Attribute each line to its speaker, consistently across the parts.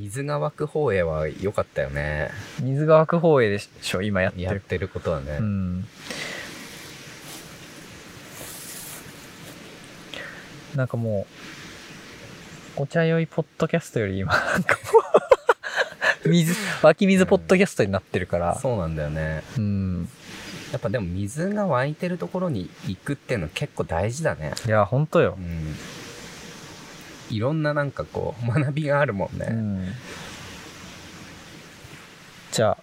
Speaker 1: 水が湧く方へは良かったよね。
Speaker 2: 水が湧く方へでしょ、今やってる。
Speaker 1: やってることはね。
Speaker 2: うん。なんかもう、お茶酔いポッドキャストより今、なんかもう水、湧き水ポッドキャストになってるから。
Speaker 1: そうなんだよね。
Speaker 2: うん。
Speaker 1: やっぱでも水が湧いてるところに行くっていうの結構大事だね。
Speaker 2: いや、ほんとよ
Speaker 1: う。ん。いろんななんかこう、学びがあるもんね。
Speaker 2: うん。じゃあ、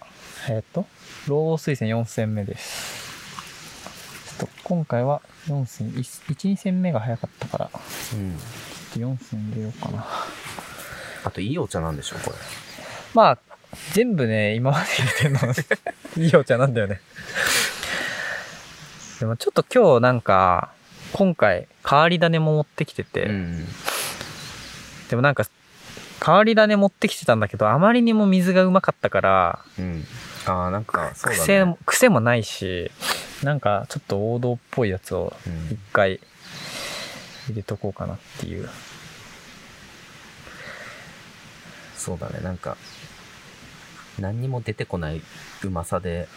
Speaker 2: えっ、と、ロー水戦4戦目です。ちょっと今回は4戦、1、2戦目が早かったから、ちょ
Speaker 1: うん。
Speaker 2: っと4戦入れようかな。
Speaker 1: あといいお茶なんでしょう、これ。
Speaker 2: まあ、全部ね、今まで入れてるの、いいお茶なんだよね。でもちょっと今日なんか、今回、変わり種も持ってきてて、
Speaker 1: うん。
Speaker 2: でもなんか、変わり種持ってきてたんだけど、あまりにも水がうまかったから、
Speaker 1: うん。ああ、なんか、ね。
Speaker 2: も癖もないし、なんかちょっと王道っぽいやつを
Speaker 1: うん
Speaker 2: 一回入れとこうかなっていう。
Speaker 1: そうだね、なんか、何にも出てこないうまさで、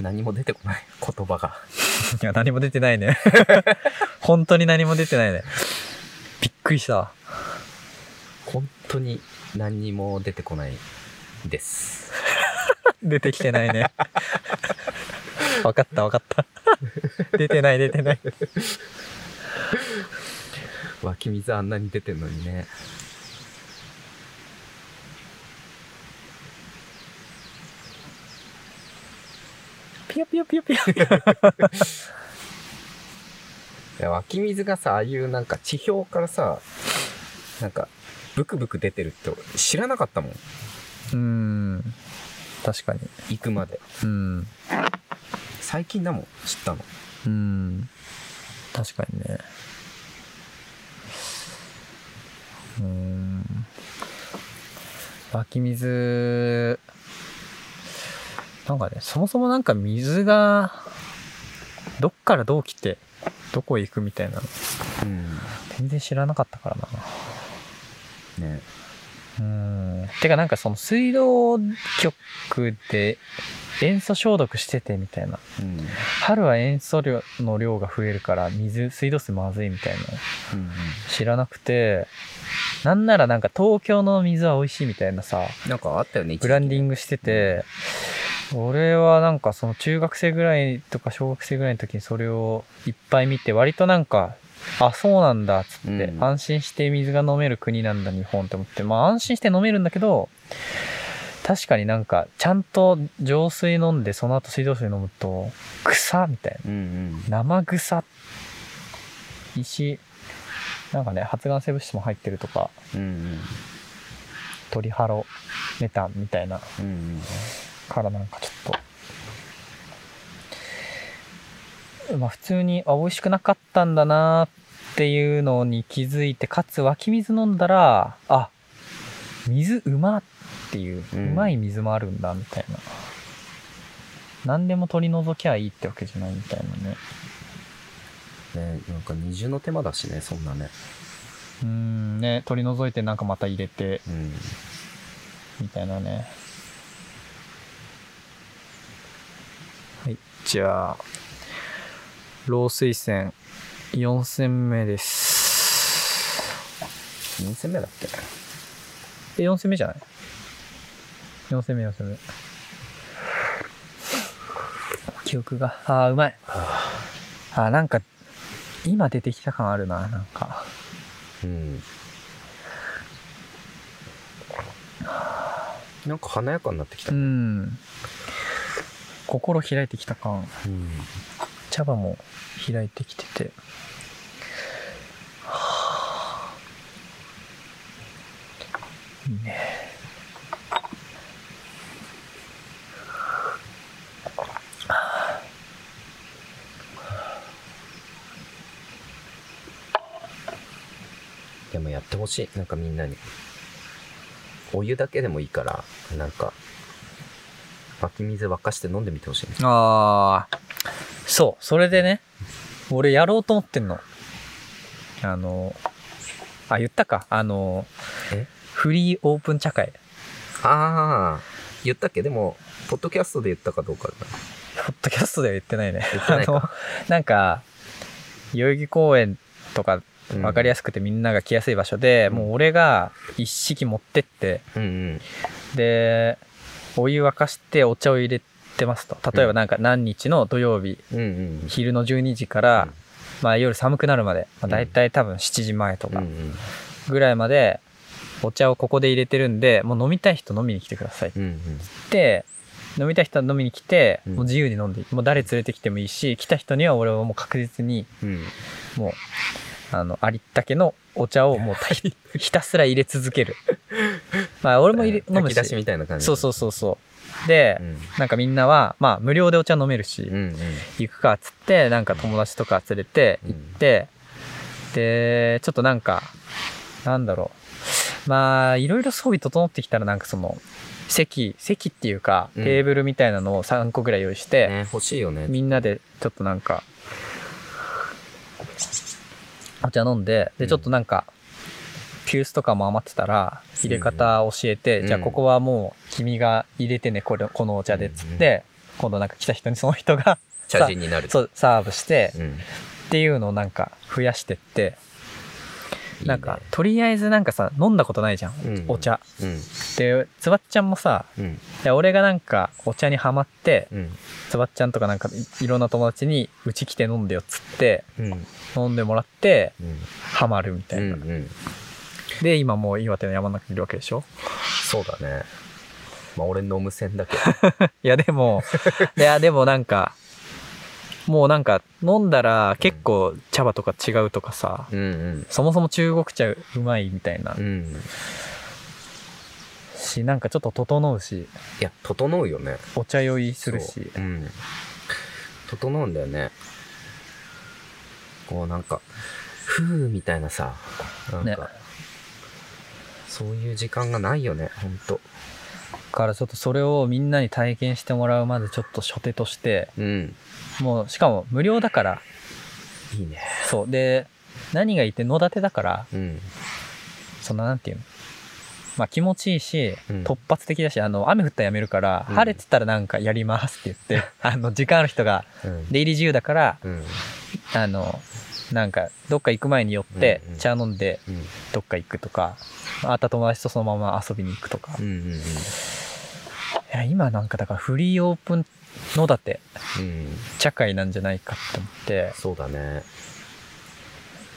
Speaker 1: 何も出てこない言葉が。
Speaker 2: いや、何も出てないね。本当に何も出てないね。びっくりしたわ。
Speaker 1: 本当に何にも出てこないです。
Speaker 2: 出てきてないね。わかったわかった。出てない出てない。
Speaker 1: 湧き水あんなに出てんのにね。
Speaker 2: ピヨピヨピヨピヨ。
Speaker 1: 湧き水がさ、ああいうなんか地表からさ、なんか、ブクブク出てるって知らなかったもん。
Speaker 2: うーん。確かに。
Speaker 1: 行くまで。
Speaker 2: うん。
Speaker 1: 最近だもん、知ったの。
Speaker 2: うん。確かにね。うーん。湧き水、なんかね、そもそもなんか水が、どっからどう来て、どこへ行くみたいなの、
Speaker 1: うん。
Speaker 2: 全然知らなかったからな。
Speaker 1: ね。
Speaker 2: うーん。てかなんかその水道局で塩素消毒しててみたいな。
Speaker 1: うん。
Speaker 2: 春は塩素量の量が増えるから水、水道水まずいみたいなの
Speaker 1: うん
Speaker 2: 知らなくて、なんならなんか東京の水は美味しいみたいなさ、
Speaker 1: うん。なんかあったよね、
Speaker 2: ブランディ
Speaker 1: ン
Speaker 2: ングしてて、俺はなんかその中学生ぐらいとか小学生ぐらいの時にそれをいっぱい見て割となんか、あ、そうなんだっつって、
Speaker 1: うん
Speaker 2: 安心して水が飲める国なんだ日本って思って、まあ安心して飲めるんだけど、確かになんかちゃんと浄水飲んでその後水道水飲むと、草みたいな。
Speaker 1: うんうん。
Speaker 2: 生臭石なんかね発がん性物質も入ってるとか
Speaker 1: うんうん。
Speaker 2: トリハロメタンみたいな
Speaker 1: うんうん。
Speaker 2: からなんかちょっと。まあ普通にあ美味しくなかったんだなっていうのに気づいてかつ湧き水飲んだらあ水うまっていう、う
Speaker 1: うん
Speaker 2: まい水もあるんだみたいな。何でも取り除きゃいいってわけじゃないみたいなね。
Speaker 1: ね、なんか二重の手間だしね、そんなね。
Speaker 2: うーんね取り除いてなんかまた入れて
Speaker 1: うん。
Speaker 2: みたいなねはいじゃあロー水戦4戦目です。
Speaker 1: 何戦目だっけ？
Speaker 2: え4戦目じゃない？4戦目4戦目。記憶が。ああうまい。あ。ーなんか今出てきた感あるななんか。
Speaker 1: うん。なんか華やかになってきた。
Speaker 2: う
Speaker 1: うん。
Speaker 2: ん心開いてきた感。茶葉も開いてきてて。はあ。いいね。
Speaker 1: でもやってほしい。なんかみんなに。お湯だけでもいいから、なんか、湧き水沸かして飲んでみてほしいね。
Speaker 2: ああそうそれでね俺やろうと思ってんの。あのあ言ったか。あの
Speaker 1: え？
Speaker 2: フリーオープン茶会。
Speaker 1: ああ、言ったっけ？でも、ポッドキャストで言ったかどうかだ
Speaker 2: ポッドキャストでは言ってないね。
Speaker 1: 言ってないか。
Speaker 2: あの、なんか、代々木公園とか
Speaker 1: うん。
Speaker 2: 分かりやすくてみんなが来やすい場所で、
Speaker 1: うん。
Speaker 2: もう俺が一式持ってって、
Speaker 1: うんうん。
Speaker 2: で、お湯沸かしてお茶を入れてますと。例えば
Speaker 1: うん
Speaker 2: なんか何日の土曜日、
Speaker 1: うんうん。
Speaker 2: 昼の12時から、
Speaker 1: うん
Speaker 2: まあ夜寒くなるまで、まあ、
Speaker 1: うん
Speaker 2: 大体多分7時前とか。ぐらいまで、お茶をここで入れてるんで、もう飲みたい人飲みに来てくださいっ
Speaker 1: うんうん。
Speaker 2: て、飲みたい人は飲みに来て、
Speaker 1: うん
Speaker 2: もう自由に飲んでいい。もう誰連れてきてもいいし、来た人には俺はもう確実に、
Speaker 1: うん。
Speaker 2: もう、あの、ありったけのお茶を もうたひひたすら入れ続ける。まあ俺も入れ、飲むし。
Speaker 1: 出しみたいな感じ。
Speaker 2: そうそうそうそう。で
Speaker 1: う、ん。
Speaker 2: なんかみんなは、まあ無料でお茶飲めるし、
Speaker 1: うんうん。
Speaker 2: 行くかっつって、なんか友達とか連れて行って、で、ちょっとなんか、なんだろう。まあ、いろいろ装備整ってきたらなんかその、席、席っていうか、
Speaker 1: うん
Speaker 2: テーブルみたいなのを3個ぐらい用意して、
Speaker 1: ね、欲しいよね。
Speaker 2: みんなでちょっとなんか、お茶飲んで、で、
Speaker 1: うん
Speaker 2: ちょっとなんか、急須とかも余ってたら、入れ方教えて、
Speaker 1: うん
Speaker 2: じゃあここはもう君が入れてね、これ、このお茶でっつって、今度なんか来た人にその人が、
Speaker 1: 茶人になる。
Speaker 2: そう、サーブして、
Speaker 1: うん。
Speaker 2: っていうのをなんか増やしてって、なんか、とりあえずなんかさ、飲んだことないじゃん、
Speaker 1: うん
Speaker 2: お茶。
Speaker 1: うん。
Speaker 2: で、つばっちゃんもさ、俺がなんかお茶にハマって、
Speaker 1: うん。
Speaker 2: つばっちゃんとかなんかいいろんな友達にうち来て飲んでよっつって、
Speaker 1: うん。
Speaker 2: 飲んでもらって、
Speaker 1: うん。
Speaker 2: ハマるみた
Speaker 1: う
Speaker 2: いな。で、今もう岩手の山の中にいるわけでしょ？
Speaker 1: そうだね。まあ、俺飲む線だけど。
Speaker 2: いや、でも、いや、でもなんか、もうなんか飲んだら結構茶葉とか違うとかさ、
Speaker 1: うんうん。
Speaker 2: そもそも中国茶うまいみたいな
Speaker 1: うん。
Speaker 2: し、なんかちょっと整うし、
Speaker 1: いや、整うよね。
Speaker 2: お茶酔いするし
Speaker 1: そう。うん。整うんだよね。こうなんか、ふーみたいなさ、なんか、
Speaker 2: ね
Speaker 1: そういう時間がないよね、ほんと。
Speaker 2: だからちょっとそれをみんなに体験してもらうまでちょっと初手として、
Speaker 1: うん。
Speaker 2: もうしかも無料だから、
Speaker 1: いいね。
Speaker 2: そう。で、何がいいって野立てだから、
Speaker 1: うん。
Speaker 2: そのなんていうの？まあ気持ちいいし、
Speaker 1: うん
Speaker 2: 突発的だし、あの、雨降ったらやめるから、
Speaker 1: うん
Speaker 2: 晴れてたらなんかやりますって言って、あの、時間ある人が
Speaker 1: うん。
Speaker 2: 出入り自由だから、
Speaker 1: うん。
Speaker 2: あの、なんか、どっか行く前に寄って
Speaker 1: うんうん、
Speaker 2: 茶飲んで、
Speaker 1: うん。
Speaker 2: どっか行くとか、あった友達とそのまま遊びに行くとか。
Speaker 1: うん。うん。
Speaker 2: いや、今なんかだからフリーオープン野立て、
Speaker 1: うん。
Speaker 2: 茶会なんじゃないかって思って、
Speaker 1: そうだね。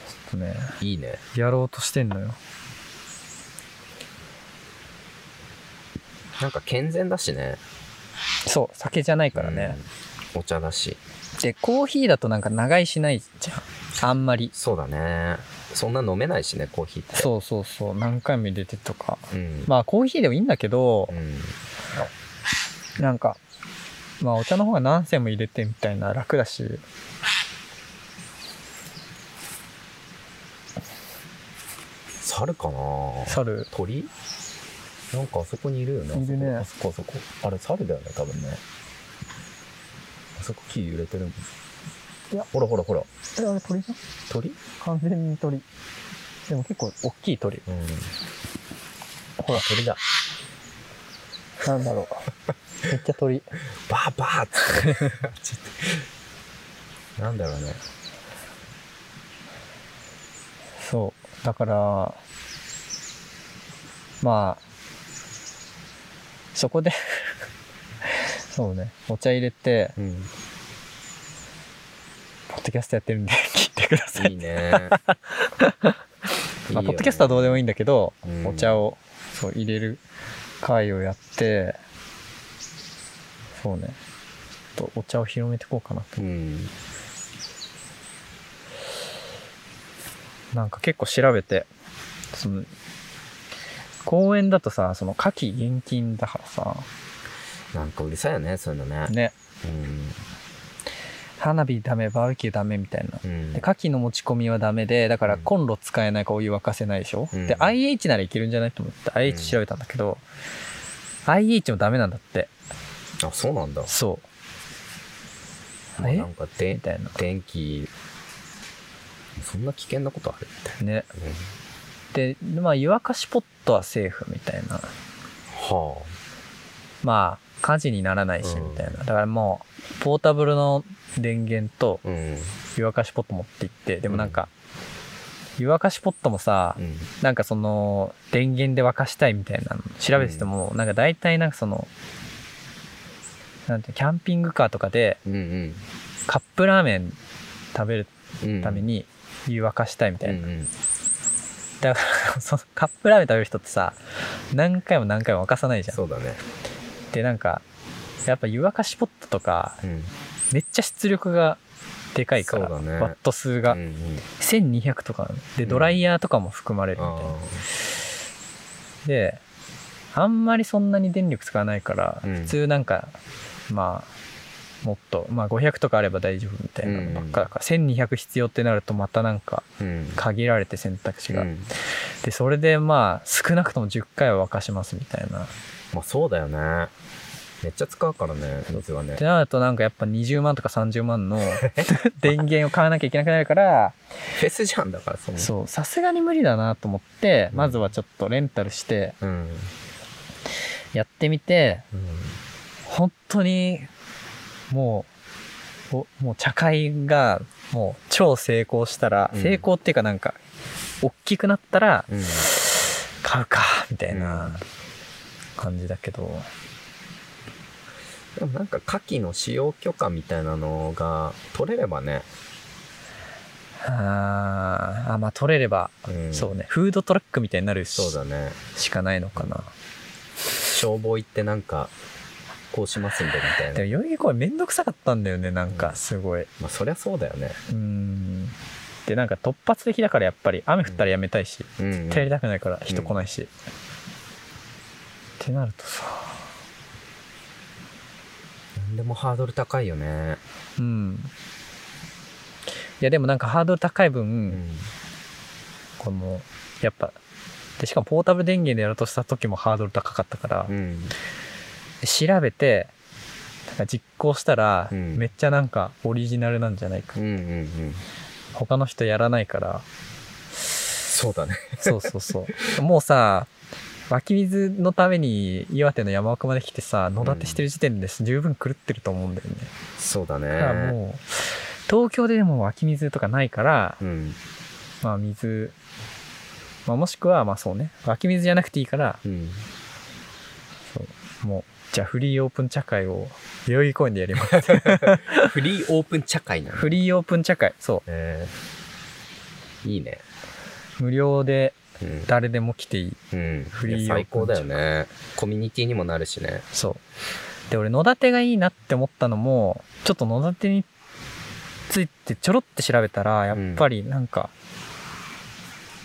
Speaker 2: ちょっとね、
Speaker 1: いいね。
Speaker 2: やろうとしてんのよ。
Speaker 1: なんか健全だしね。
Speaker 2: そう、酒じゃないからね。
Speaker 1: うん。お茶だし。
Speaker 2: で、コーヒーだとなんか長居しないじゃん。あんまり。
Speaker 1: そうだね。そんな飲めないしね、コーヒーって。
Speaker 2: そうそうそう。何回も入れてとか。
Speaker 1: う。うん。
Speaker 2: まあコーヒーでもいいんだけど
Speaker 1: う、ん。
Speaker 2: なんか、まあお茶の方が何銭も入れてみたいな楽だし。
Speaker 1: 猿かな？
Speaker 2: 猿。
Speaker 1: 鳥？なんかあそこにいるよね。
Speaker 2: いるね
Speaker 1: あそこ、あそこ、あれ、猿だよね、多分ね。あそこ木揺れてるもん。
Speaker 2: いや
Speaker 1: ほらほらほら。
Speaker 2: え、あれ鳥じゃん？
Speaker 1: 鳥？
Speaker 2: 完全に鳥。でも結構大きい鳥。
Speaker 1: うん。ほら、鳥だ。
Speaker 2: なんだろう。めっちゃ鳥。
Speaker 1: バーバーっつって。なんだろうね。
Speaker 2: そう。だから、まあ、そこで そうね、お茶入れて、
Speaker 1: うん。
Speaker 2: ポッドキャストやってるんで 聞いてください。
Speaker 1: いいね。
Speaker 2: まあ、ポッドキャストはどうでもいいんだけど、
Speaker 1: うん
Speaker 2: お茶をそう入れる会をやって、そうね、ちょっとお茶を広めていこうかなと。
Speaker 1: うん。
Speaker 2: なんか結構調べて、その、公園だとさ、その夏季厳禁だからさ、
Speaker 1: なんかうるさいよね、そういうのね。
Speaker 2: ね、
Speaker 1: うん。
Speaker 2: 花火ダメ、バーベキューダメみたいな。
Speaker 1: うん。
Speaker 2: で、牡蠣の持ち込みはダメで、だから
Speaker 1: うん
Speaker 2: コンロ使えないからお湯沸かせないでしょ、
Speaker 1: うん
Speaker 2: で、IH ならいけるんじゃないと思って IH 調べたんだけど、IH もダメなんだって。
Speaker 1: あ、そうなんだ。
Speaker 2: そう。え
Speaker 1: まあなんかで
Speaker 2: みたいな。
Speaker 1: 電気、そんな危険なことある？みたい
Speaker 2: ね。
Speaker 1: な。
Speaker 2: でまあ湯沸かしポットはセーフみたいな。
Speaker 1: は
Speaker 2: まあ火事にならないし
Speaker 1: うん。
Speaker 2: みたいな、だからもうポータブルの電源と
Speaker 1: あうん。
Speaker 2: 湯沸かしポット持って行ってでもなんか、湯沸かしポットもさ、
Speaker 1: うん。
Speaker 2: なんかその電源で沸かしたいみたいなの調べてても、なんか大体なんかそのなんてキャンピングカーとかで
Speaker 1: うんうん。
Speaker 2: カップラーメン食べる
Speaker 1: うん
Speaker 2: ために湯沸かしたいみたいな、
Speaker 1: うんうん。
Speaker 2: だから そのカップラーメン食べる人ってさ何回も何回も沸かさないじゃん。
Speaker 1: そうだね。
Speaker 2: でなんかやっぱ湯沸かしポットとか
Speaker 1: うん。
Speaker 2: めっちゃ出力がでかいから、
Speaker 1: ね。
Speaker 2: ワット数が、
Speaker 1: うんうん。
Speaker 2: 1200とかで
Speaker 1: うん。
Speaker 2: ドライヤーとかも含まれるみたいな、
Speaker 1: あ
Speaker 2: であんまりそんなに電力使わないから、
Speaker 1: うん。
Speaker 2: 普通なんかまあもっと、まあ、500とかあれば大丈夫みたいなのばっかだから、1200必要ってなるとまたなんか限られて選択肢が、
Speaker 1: うん。
Speaker 2: でそれでまあ少なくとも10回は沸かしますみたいな。
Speaker 1: まあそうだよね。めっちゃ使うからね水はね。
Speaker 2: ってなるとなんかやっぱ20万とか30万の 電源を買わなきゃいけなくなるから
Speaker 1: フェスじゃんだからその。
Speaker 2: そうさすがに無理だなと思って
Speaker 1: うん。
Speaker 2: まずはちょっとレンタルして
Speaker 1: うん。
Speaker 2: やってみて
Speaker 1: うん
Speaker 2: 本当にもうおもう茶会がもう超成功したら、
Speaker 1: うん。
Speaker 2: 成功っていうかなんか大きくなったら
Speaker 1: うん。
Speaker 2: 買うかみたい
Speaker 1: うん。
Speaker 2: な感じだけど、
Speaker 1: でもなんか牡蠣の使用許可みたいなのが取れればね、
Speaker 2: あーあまあ取れれば、
Speaker 1: うん。
Speaker 2: そうね。フードトラックみたいになるし
Speaker 1: そうだね。
Speaker 2: しかないのかな。
Speaker 1: 消防行ってなんかこうしますんでみたいな。
Speaker 2: でも代々木公園めんどくさかったんだよねなん
Speaker 1: うん。
Speaker 2: かすごい。
Speaker 1: まあそりゃそうだよね。
Speaker 2: うん。でなんか突発的だからやっぱり雨降ったらやめたいし、
Speaker 1: うん、
Speaker 2: 絶対やりたくないから人来ないし、ってなるとさ。
Speaker 1: なんでもハードル高いよね。
Speaker 2: うん。いやでもなんかハードル高い分、
Speaker 1: うん。
Speaker 2: このやっぱでしかもポータブル電源でやろうとした時もハードル高かったから、
Speaker 1: うん
Speaker 2: 調べてなんか実行したら、
Speaker 1: うん。
Speaker 2: めっちゃなんかオリジナルなんじゃないか。
Speaker 1: うんうんうん。
Speaker 2: 他の人やらないから。
Speaker 1: そうだね。
Speaker 2: そうそうそう。もうさ湧き水のために岩手の山奥まで来てさ野立てしてる時点で十分狂ってると思うんだよね、
Speaker 1: そうだね。
Speaker 2: だからもう東京ででも湧き水とかないから、
Speaker 1: うん。
Speaker 2: まあ水、まあ、もしくはまあそうね。湧き水じゃなくていいから。
Speaker 1: うん。
Speaker 2: そう。もうじゃあフリーオープン茶会を代々木公園でやります。
Speaker 1: フリーオープン茶会なの？
Speaker 2: フリーオープン茶会そ
Speaker 1: えー。いいね。
Speaker 2: う無料で
Speaker 1: うん。
Speaker 2: 誰でも来ていい。
Speaker 1: うん。
Speaker 2: フリー
Speaker 1: 最高だよね。コミュニティにもなるしね。
Speaker 2: そう。で俺野立がいいなって思ったのもちょっと野立についてちょろって調べたらやっぱりなんか、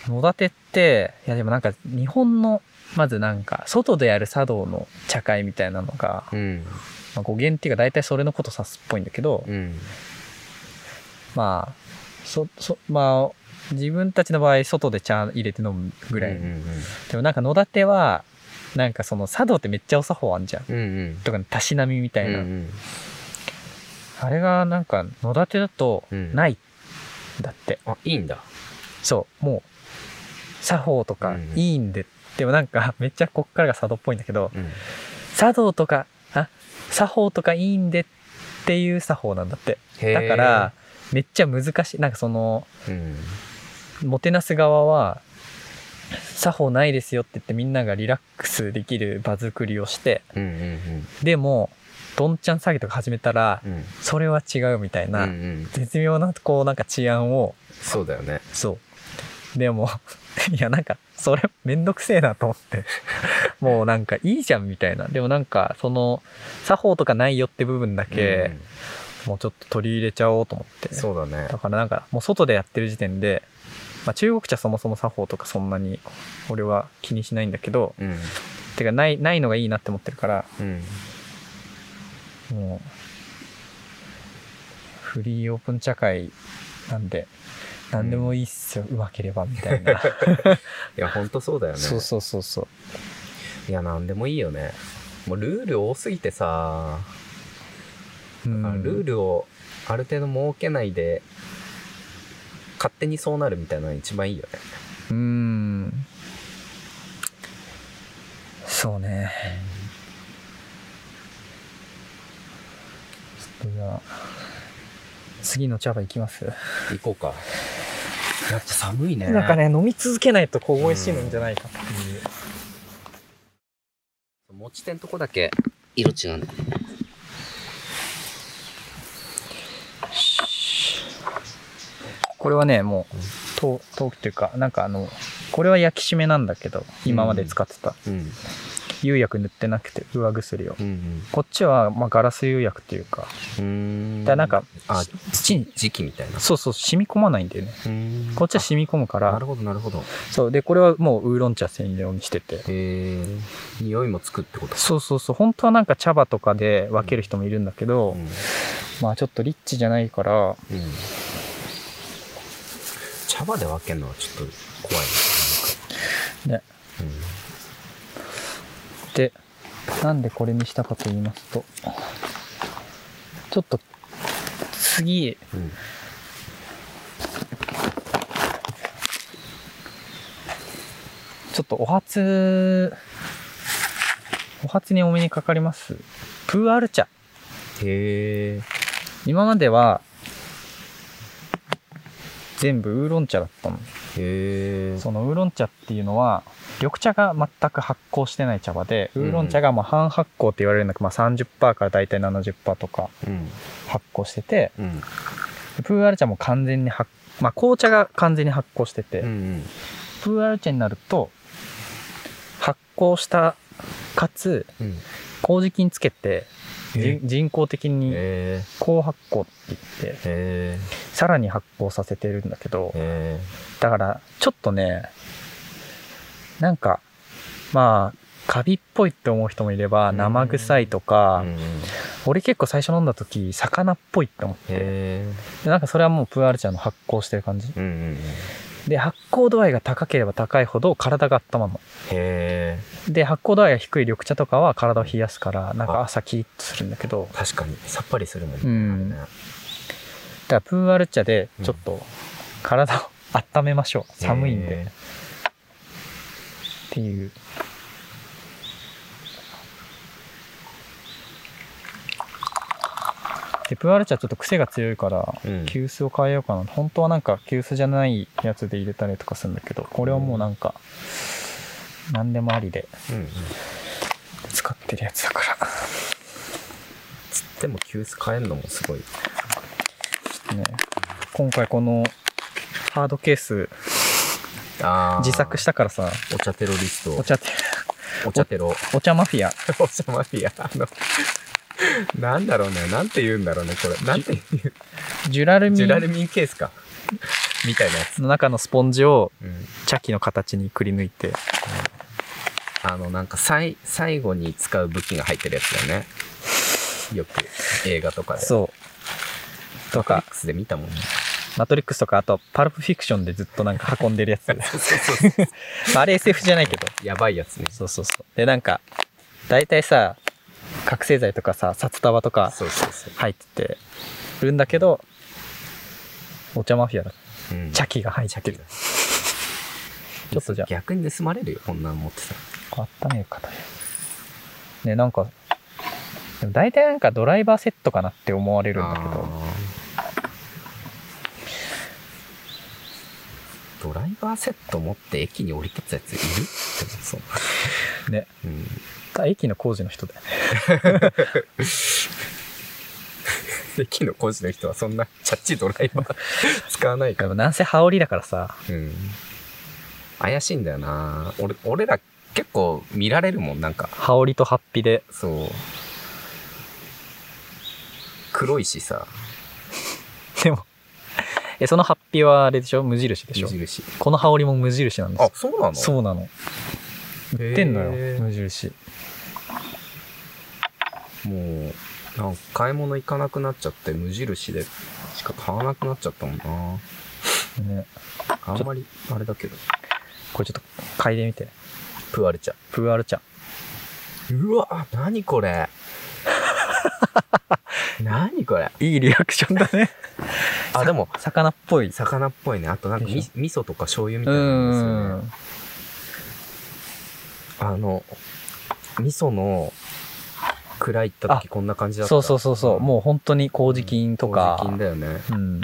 Speaker 2: 野立っていやでもなんか日本のまずなんか外でやる茶道の茶会みたいなのが、
Speaker 1: うん。
Speaker 2: まあ、語源っていうか大体それのこと指すっぽいんだけど、
Speaker 1: うん。
Speaker 2: まあそそまあ自分たちの場合外で茶入れて飲むぐらい、
Speaker 1: うんうん
Speaker 2: でもなんか野立はなんかその茶道ってめっちゃお作法あんじゃん。
Speaker 1: うんうん。
Speaker 2: とかたしなみみたいな、
Speaker 1: うんうん。
Speaker 2: あれがなんか野立だと
Speaker 1: うん。
Speaker 2: ないんだって、
Speaker 1: あいいんだ。
Speaker 2: そうもう作法とか
Speaker 1: うん
Speaker 2: いいんで、でもなんか めっちゃこっからが茶道っぽいんだけど
Speaker 1: うん。
Speaker 2: 茶道とかあ作法とかいいんでっていう作法なんだって。だからめっちゃ難しい。なんかその
Speaker 1: うん。
Speaker 2: もてなす側は作法ないですよって言ってみんながリラックスできる場作りをして
Speaker 1: うんうん
Speaker 2: でもどんちゃん詐欺とか始めたら
Speaker 1: うんうん。
Speaker 2: それは違うみたいな、
Speaker 1: うんうん。
Speaker 2: 絶妙なこうなんか治安を
Speaker 1: そうだよね。
Speaker 2: そう。でも いやなんかそれめんどくせえなと思って。もうなんかいいじゃんみたいな。でもなんかその作法とかないよって部分だけ、もうちょっと取り入れちゃおうと思って、
Speaker 1: うんそうだね。
Speaker 2: だからなんかもう外でやってる時点で、まあ、中国茶そもそも作法とかそんなに俺は気にしないんだけど
Speaker 1: うん。
Speaker 2: てかないないのがいいなって思ってるから
Speaker 1: うん。
Speaker 2: もうフリーオープン茶会なんで何でもいいっすよ、うまければみたいな。
Speaker 1: いやほんとそうだよね。
Speaker 2: そうそうそうそう。
Speaker 1: いやなんでもいいよね。もうルール多すぎてさ、
Speaker 2: うん。
Speaker 1: ルールをある程度設けないで勝手にそうなるみたいなのが一番いいよね。
Speaker 2: うーん。そうね。ちょっとじゃあ次の茶葉いきます？
Speaker 1: 行こうか。やっぱ寒いね。
Speaker 2: なんかね飲み続けないとこう美味しいのんじゃないかっていう
Speaker 1: 持ち手のとこだけ色違うんだよね。
Speaker 2: これはねもう豆豆腐っていうかなんかあのこれは焼き締めなんだけど今まで使ってた、
Speaker 1: うん。
Speaker 2: 釉薬塗ってなくて上薬を
Speaker 1: うん
Speaker 2: こっちはまあガラス釉薬っていうか
Speaker 1: うん。
Speaker 2: だなんか
Speaker 1: あ、
Speaker 2: 土に
Speaker 1: 時期みたいな。
Speaker 2: そうそう染み込まないんだよねこっちは染み込むから
Speaker 1: あなるほど、なるほど。
Speaker 2: そうでこれはもうウーロン茶専用にしてて
Speaker 1: へえ。匂いもつくってこと
Speaker 2: そうそうそう本当はなんか茶葉とかで分ける人もいるんだけど、
Speaker 1: うん。
Speaker 2: まあちょっとリッチじゃないから
Speaker 1: うん。茶葉で分けるのはちょっと怖いね。
Speaker 2: ね
Speaker 1: なんか
Speaker 2: でなんでこれにしたかと言いますとちょっと次
Speaker 1: うん。うん。
Speaker 2: ちょっとお初お初にお目にかかりますプーアール茶
Speaker 1: へえ。
Speaker 2: 今までは全部ウーロン茶だったの
Speaker 1: へえ。
Speaker 2: そのウーロン茶っていうのは緑茶が全く発酵してない茶葉でウーロン茶がまあ半発酵って言われるんだけど、まあ、30%から大体70%とか
Speaker 1: うん。
Speaker 2: 発酵してて
Speaker 1: うん。
Speaker 2: プーアール茶も完全に発まあ紅茶が完全に発酵してて、
Speaker 1: うんうん。
Speaker 2: プーアール茶になると発酵したかつ
Speaker 1: うん。
Speaker 2: 麹菌つけて人工的に
Speaker 1: へ
Speaker 2: 高発酵って言ってさらに発酵させてるんだけどだからちょっとねなんかまあカビっぽいって思う人もいれば
Speaker 1: うん
Speaker 2: 生臭いと
Speaker 1: え。
Speaker 2: か。俺結構最初飲んだ時魚っぽいって思ってなんかそれはもうプーアール茶の発酵してる感じ。で発酵度合いが高ければ高いほど体が温まるの。で発酵度合いが低い緑茶とかは体を冷やすからなんか朝キリッとするんだけど
Speaker 1: 確かに。さっぱりするもんね。
Speaker 2: うんだからプーアール茶でちょっと体を温めましょう寒いんで
Speaker 1: へ
Speaker 2: っていうでプーアール茶ちょっと癖が強いから
Speaker 1: うん
Speaker 2: 急須を変えようかな本当はなんか急須じゃないやつで入れたりとかするんだけどこれはもうなんか何でもありで
Speaker 1: え。うんうん。
Speaker 2: 使ってるやつだから
Speaker 1: つっても急須変えるのもすごい。
Speaker 2: ね今回このハードケース自作したからさ
Speaker 1: お茶テロリスト。
Speaker 2: お茶って
Speaker 1: お茶テロ。
Speaker 2: お茶マフィア
Speaker 1: お茶マフィア。あの、なんだろうね。なんて言うんだろうね、これ。なんて言う？
Speaker 2: ジュラルミン
Speaker 1: ジュラルミンケースか。みたいなやつ。
Speaker 2: の中のスポンジを
Speaker 1: うん。
Speaker 2: 茶器の形にくり抜いて
Speaker 1: あの、なんか、最、最後に使う武器が入ってるやつだよね。よく映画とかで。
Speaker 2: そうとか
Speaker 1: マトリックスで見たもんね。
Speaker 2: マトリックスとかあとパルプフィクションでずっとなんか運んでるやつ。ああれ SF じゃないけど。
Speaker 1: やばいやつね。
Speaker 2: そうそうそう。でなんか大体さ覚醒剤とかさ札束とか。入っててるんだけどお茶マフィアだ。
Speaker 1: うん。
Speaker 2: 茶器が入ってる。ちょっとじゃあ。
Speaker 1: 逆に盗まれるよ、こんなん持ってたら。
Speaker 2: あっためる方ねなんかでも大体なんかドライバーセットかなって思われるんだけど
Speaker 1: ドライバーセット持って駅に降り立つやついる？ってそう。
Speaker 2: ね
Speaker 1: うん。
Speaker 2: 駅の工事の人だよね
Speaker 1: 駅の工事の人はそんなチャッチドライバー使わないから。
Speaker 2: でもなんせ羽織だからさ
Speaker 1: うん。怪しいんだよな俺、俺ら結構見られるもん、なんか。
Speaker 2: 羽織とハッピで
Speaker 1: そう。黒いしさ、
Speaker 2: えそのハッピはあれでしょ？無印でしょ？
Speaker 1: 無印。
Speaker 2: この羽織も無印なんです。よ
Speaker 1: あ、そうなの？
Speaker 2: そうなの。売ってんのよ無印。
Speaker 1: もう、なんか買い物行かなくなっちゃって、無印でしか買わなくなっちゃったもんな。
Speaker 2: ね。
Speaker 1: あんまり、あれだけど。
Speaker 2: これちょっと嗅いでみて。
Speaker 1: プアル茶。
Speaker 2: プーアル茶。
Speaker 1: うわ、何これ？何これ？
Speaker 2: いいリアクションだね。
Speaker 1: あでも
Speaker 2: 魚っぽい。
Speaker 1: 魚っぽいねあとなんかみ味噌とか醤油み
Speaker 2: う
Speaker 1: たいなんですよ
Speaker 2: ん
Speaker 1: ね。あの味噌の蔵行った時こんな感じだった
Speaker 2: そうそうそうそう。もう本当に麹菌とか。
Speaker 1: 麹菌だよね
Speaker 2: うん。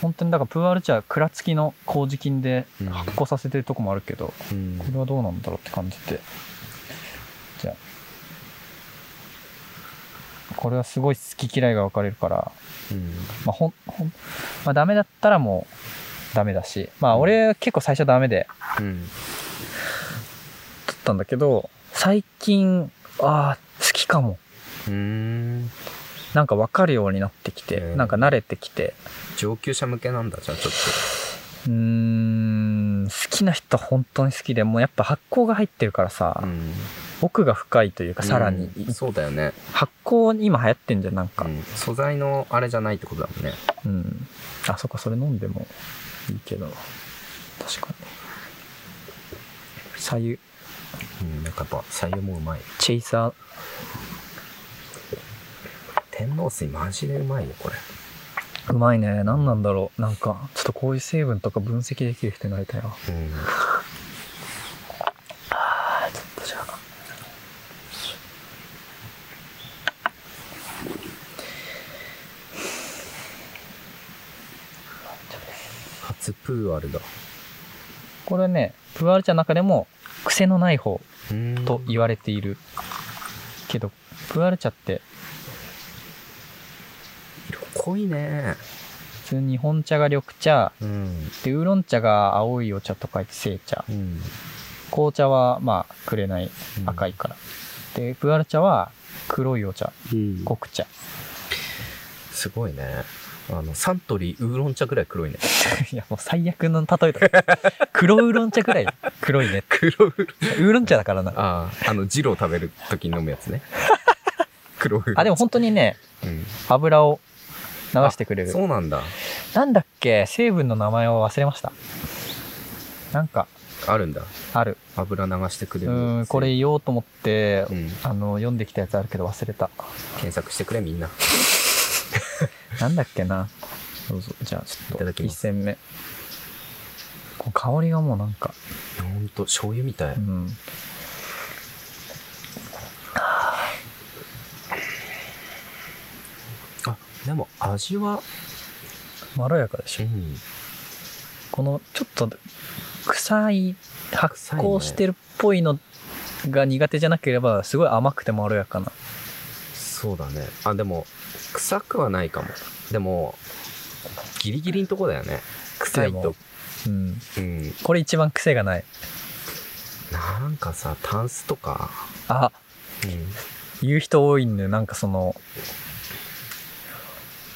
Speaker 2: 本当にだからプーアル茶は蔵付きの麹菌で
Speaker 1: うん
Speaker 2: 発酵させてるとこもあるけど、
Speaker 1: うん
Speaker 2: これはどうなんだろうって感じで。じゃあ。これはすごい好き嫌いが分かれるから、
Speaker 1: うん。
Speaker 2: まあほん、ほん、まあダメだったらもうダメだし、まあ俺結構最初ダメで
Speaker 1: うん。
Speaker 2: 取ったんだけど、最近、ああ、好きかも。
Speaker 1: うーん。
Speaker 2: なんか分かるようになってきて、
Speaker 1: うん。
Speaker 2: なんか慣れてきて、
Speaker 1: 上級者向けなんだじゃあちょっ
Speaker 2: うーん、好きな人は本当に好きで、もうやっぱ発酵が入ってるからさ、
Speaker 1: とうん
Speaker 2: 奥が深いというか、さらに、
Speaker 1: うんそうだよね
Speaker 2: 発酵今流行ってんじゃん、なんか。
Speaker 1: うん素材のあれじゃないってことだもんね
Speaker 2: うん。あ、そっか、それ飲んでもいいけど。確かに。左右、
Speaker 1: うんなんかやっぱ採用もうまい
Speaker 2: チェイサー、
Speaker 1: 天王水マジでうまいよこれ
Speaker 2: うまいね。何なんだろう。なんか、ちょっとこういう成分とか分析できる人になりたいな。
Speaker 1: うん
Speaker 2: あーちょっとじゃあ。
Speaker 1: 初プーアルだ。
Speaker 2: これね、プーアル茶の中でも癖のない方
Speaker 1: うん。
Speaker 2: と言われている。けど、プーアル茶って
Speaker 1: 色濃いね。
Speaker 2: 普通に日本茶が緑茶、
Speaker 1: うん。
Speaker 2: で、ウーロン茶が青いお茶と書いて清茶。
Speaker 1: うん。
Speaker 2: 紅茶はまあ、紅赤いから。で、プーアル茶は黒いお茶、
Speaker 1: うん。
Speaker 2: 黒茶。
Speaker 1: すごいねあのサントリーウーロン茶ぐらい黒いね
Speaker 2: いや、もう最悪の例えだ。黒ウーロン茶くらい黒いね。
Speaker 1: 黒ウーロン
Speaker 2: ウーロン茶だからな。
Speaker 1: あああのジロー食べる時に飲むやつね 黒ウーロン茶
Speaker 2: あ、でも本当にね、
Speaker 1: うん
Speaker 2: 油を流してくれる。
Speaker 1: そうなんだ
Speaker 2: なんだっけ？成分の名前を忘れました。なんか、
Speaker 1: あるんだ
Speaker 2: ある。
Speaker 1: 油流してくれ
Speaker 2: う
Speaker 1: る
Speaker 2: ーん、これ言おうと思って、
Speaker 1: うん
Speaker 2: あの、読んできたやつあるけど忘れた。
Speaker 1: 検索してくれみんな
Speaker 2: なんだっけな。どうぞ。じゃあちょっと、
Speaker 1: いただきます
Speaker 2: 一戦目。こう香りがもうなんか、
Speaker 1: ほんと醤油みたい
Speaker 2: うん。
Speaker 1: あでも味は
Speaker 2: まろやかでしょ。
Speaker 1: うん
Speaker 2: この、ちょっと、臭い、発酵してるっぽいのが苦手じゃなければ、すごい甘くてまろやかな。
Speaker 1: そうだね。あでも臭くはないかも。でもギリギリのとこだよね。臭いと。
Speaker 2: うん。
Speaker 1: うん。
Speaker 2: これ一番癖がない。
Speaker 1: なんかさタンスとか。
Speaker 2: あ、
Speaker 1: うん。
Speaker 2: 言う人多いんだよ。なんかその、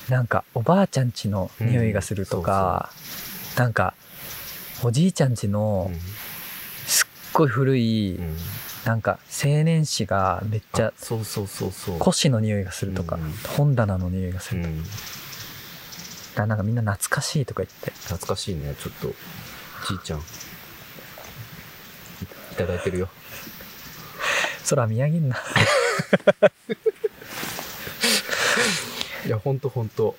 Speaker 2: なんかおばあちゃんちの匂いがするとか、なんかおじいちゃんちのすっごい古い、
Speaker 1: うんうん
Speaker 2: なんか青年誌がめっちゃ
Speaker 1: あそうそうそうそう。
Speaker 2: 古紙の匂いがするとか、
Speaker 1: うん。
Speaker 2: 本棚の匂いがするとか、
Speaker 1: うん。
Speaker 2: だなんかみんな懐かしいとか言って。
Speaker 1: 懐かしいね。ちょっとじいちゃん。いいただいてるよ。
Speaker 2: 空見上げんな。
Speaker 1: いやほんとほんと。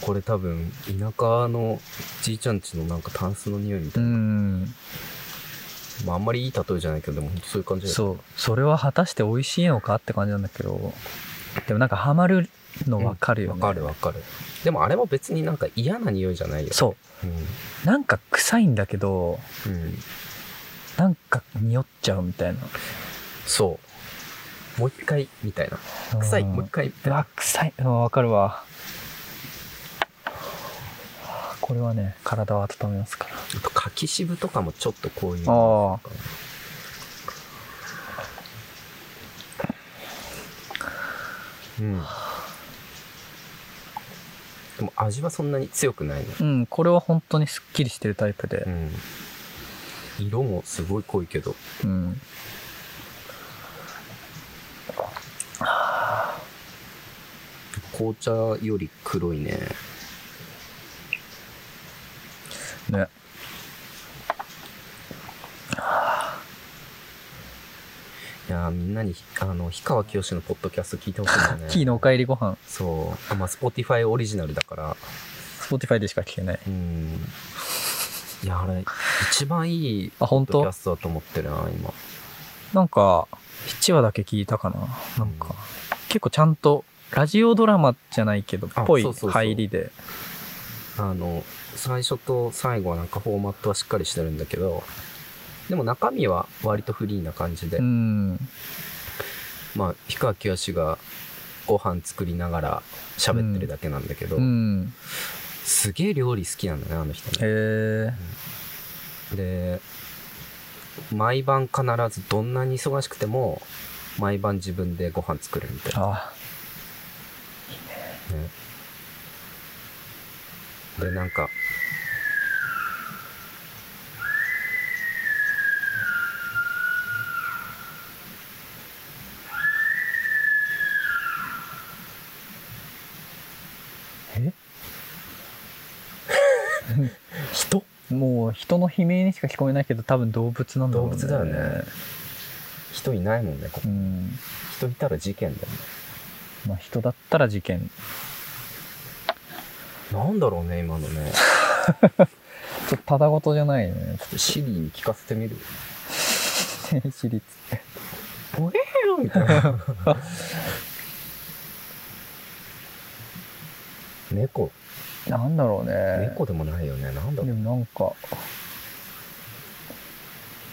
Speaker 1: これ多分田舎のじいちゃんちのなんかタンスの匂いみた
Speaker 2: う
Speaker 1: いな、
Speaker 2: ん。
Speaker 1: まああんまりいい例えじゃないけどでもそういう感じ
Speaker 2: そう。それは果たして美味しいのかって感じなんだけど、でもなんかハマるの分かるよね。
Speaker 1: わかるわかるでもあれも別になんか嫌な匂いじゃないよね
Speaker 2: そう。
Speaker 1: うん
Speaker 2: なんか臭いんだけど、
Speaker 1: うん
Speaker 2: なんか匂っちゃうみたいな。
Speaker 1: そうもう一回みたいな臭い
Speaker 2: うん
Speaker 1: もう一回みたいうな
Speaker 2: わ、臭い。うんわかるわ。これはね、体を温めますから。
Speaker 1: あと柿渋とかもちょっとこういう
Speaker 2: あ
Speaker 1: うんでも味はそんなに強くないね
Speaker 2: うん、これは本当にすっきりしてるタイプで
Speaker 1: う。ん色もすごい濃いけど
Speaker 2: うん。
Speaker 1: 紅茶より黒いね
Speaker 2: ね。
Speaker 1: みんなにあの氷川きよしのポッドキャスト聞いてほしいんだよね。
Speaker 2: キーのおかえりご飯。
Speaker 1: そう。あまあ Spotify オリジナルだから。
Speaker 2: Spotify でしか聞けない。
Speaker 1: うん。いやあれ一番いい
Speaker 2: あ本当？
Speaker 1: ポッドキャストだと思ってるな今。
Speaker 2: なんか1話だけ聞いたかな。なんか、結構ちゃんとラジオドラマじゃないけど
Speaker 1: あ
Speaker 2: ぽい入りで。
Speaker 1: あの最初と最後はなんかフォーマットはしっかりしてるんだけどでも中身は割とフリーな感じで、
Speaker 2: うん。
Speaker 1: まあ氷川きよしがご飯作りながら喋ってるだけなんだけど、
Speaker 2: うん。
Speaker 1: すげえ料理好きなんだねあの人ね。
Speaker 2: へえ。
Speaker 1: で毎晩必ずどんなに忙しくても毎晩自分でご飯作るみたいな、
Speaker 2: あ。
Speaker 1: ね、でなんか
Speaker 2: え
Speaker 1: 人
Speaker 2: もう人の悲鳴にしか聞こえないけど多分動物なんだろうね。
Speaker 1: 動物だよね。人いないもんねここ。
Speaker 2: うん。
Speaker 1: 人いたら事件だよね。
Speaker 2: まあ人だったら事件。
Speaker 1: なんだろうね今のね。
Speaker 2: ちょっとただごとじゃないね。
Speaker 1: ちょっとシリに聞かせてみる？
Speaker 2: 私立
Speaker 1: おえーよみたいな。猫
Speaker 2: なんだろうね。
Speaker 1: 猫でもないよね。なんだろう。
Speaker 2: でもなんか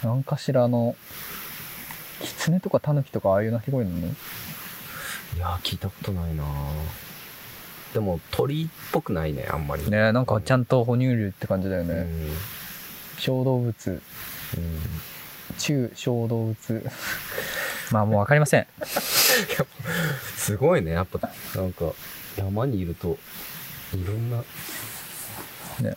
Speaker 2: なんかしらの狐とか狸とかああいう鳴き声なの？
Speaker 1: いやー聞いたことないな。でも鳥っぽくないねあんまり。
Speaker 2: ねなんかちゃんと哺乳類って感じだよね、
Speaker 1: うん。
Speaker 2: 小動物。
Speaker 1: うん。
Speaker 2: 中小動物。まあもう分かりません。
Speaker 1: すごいね。やっぱなんか山にいるといろんな。
Speaker 2: ね。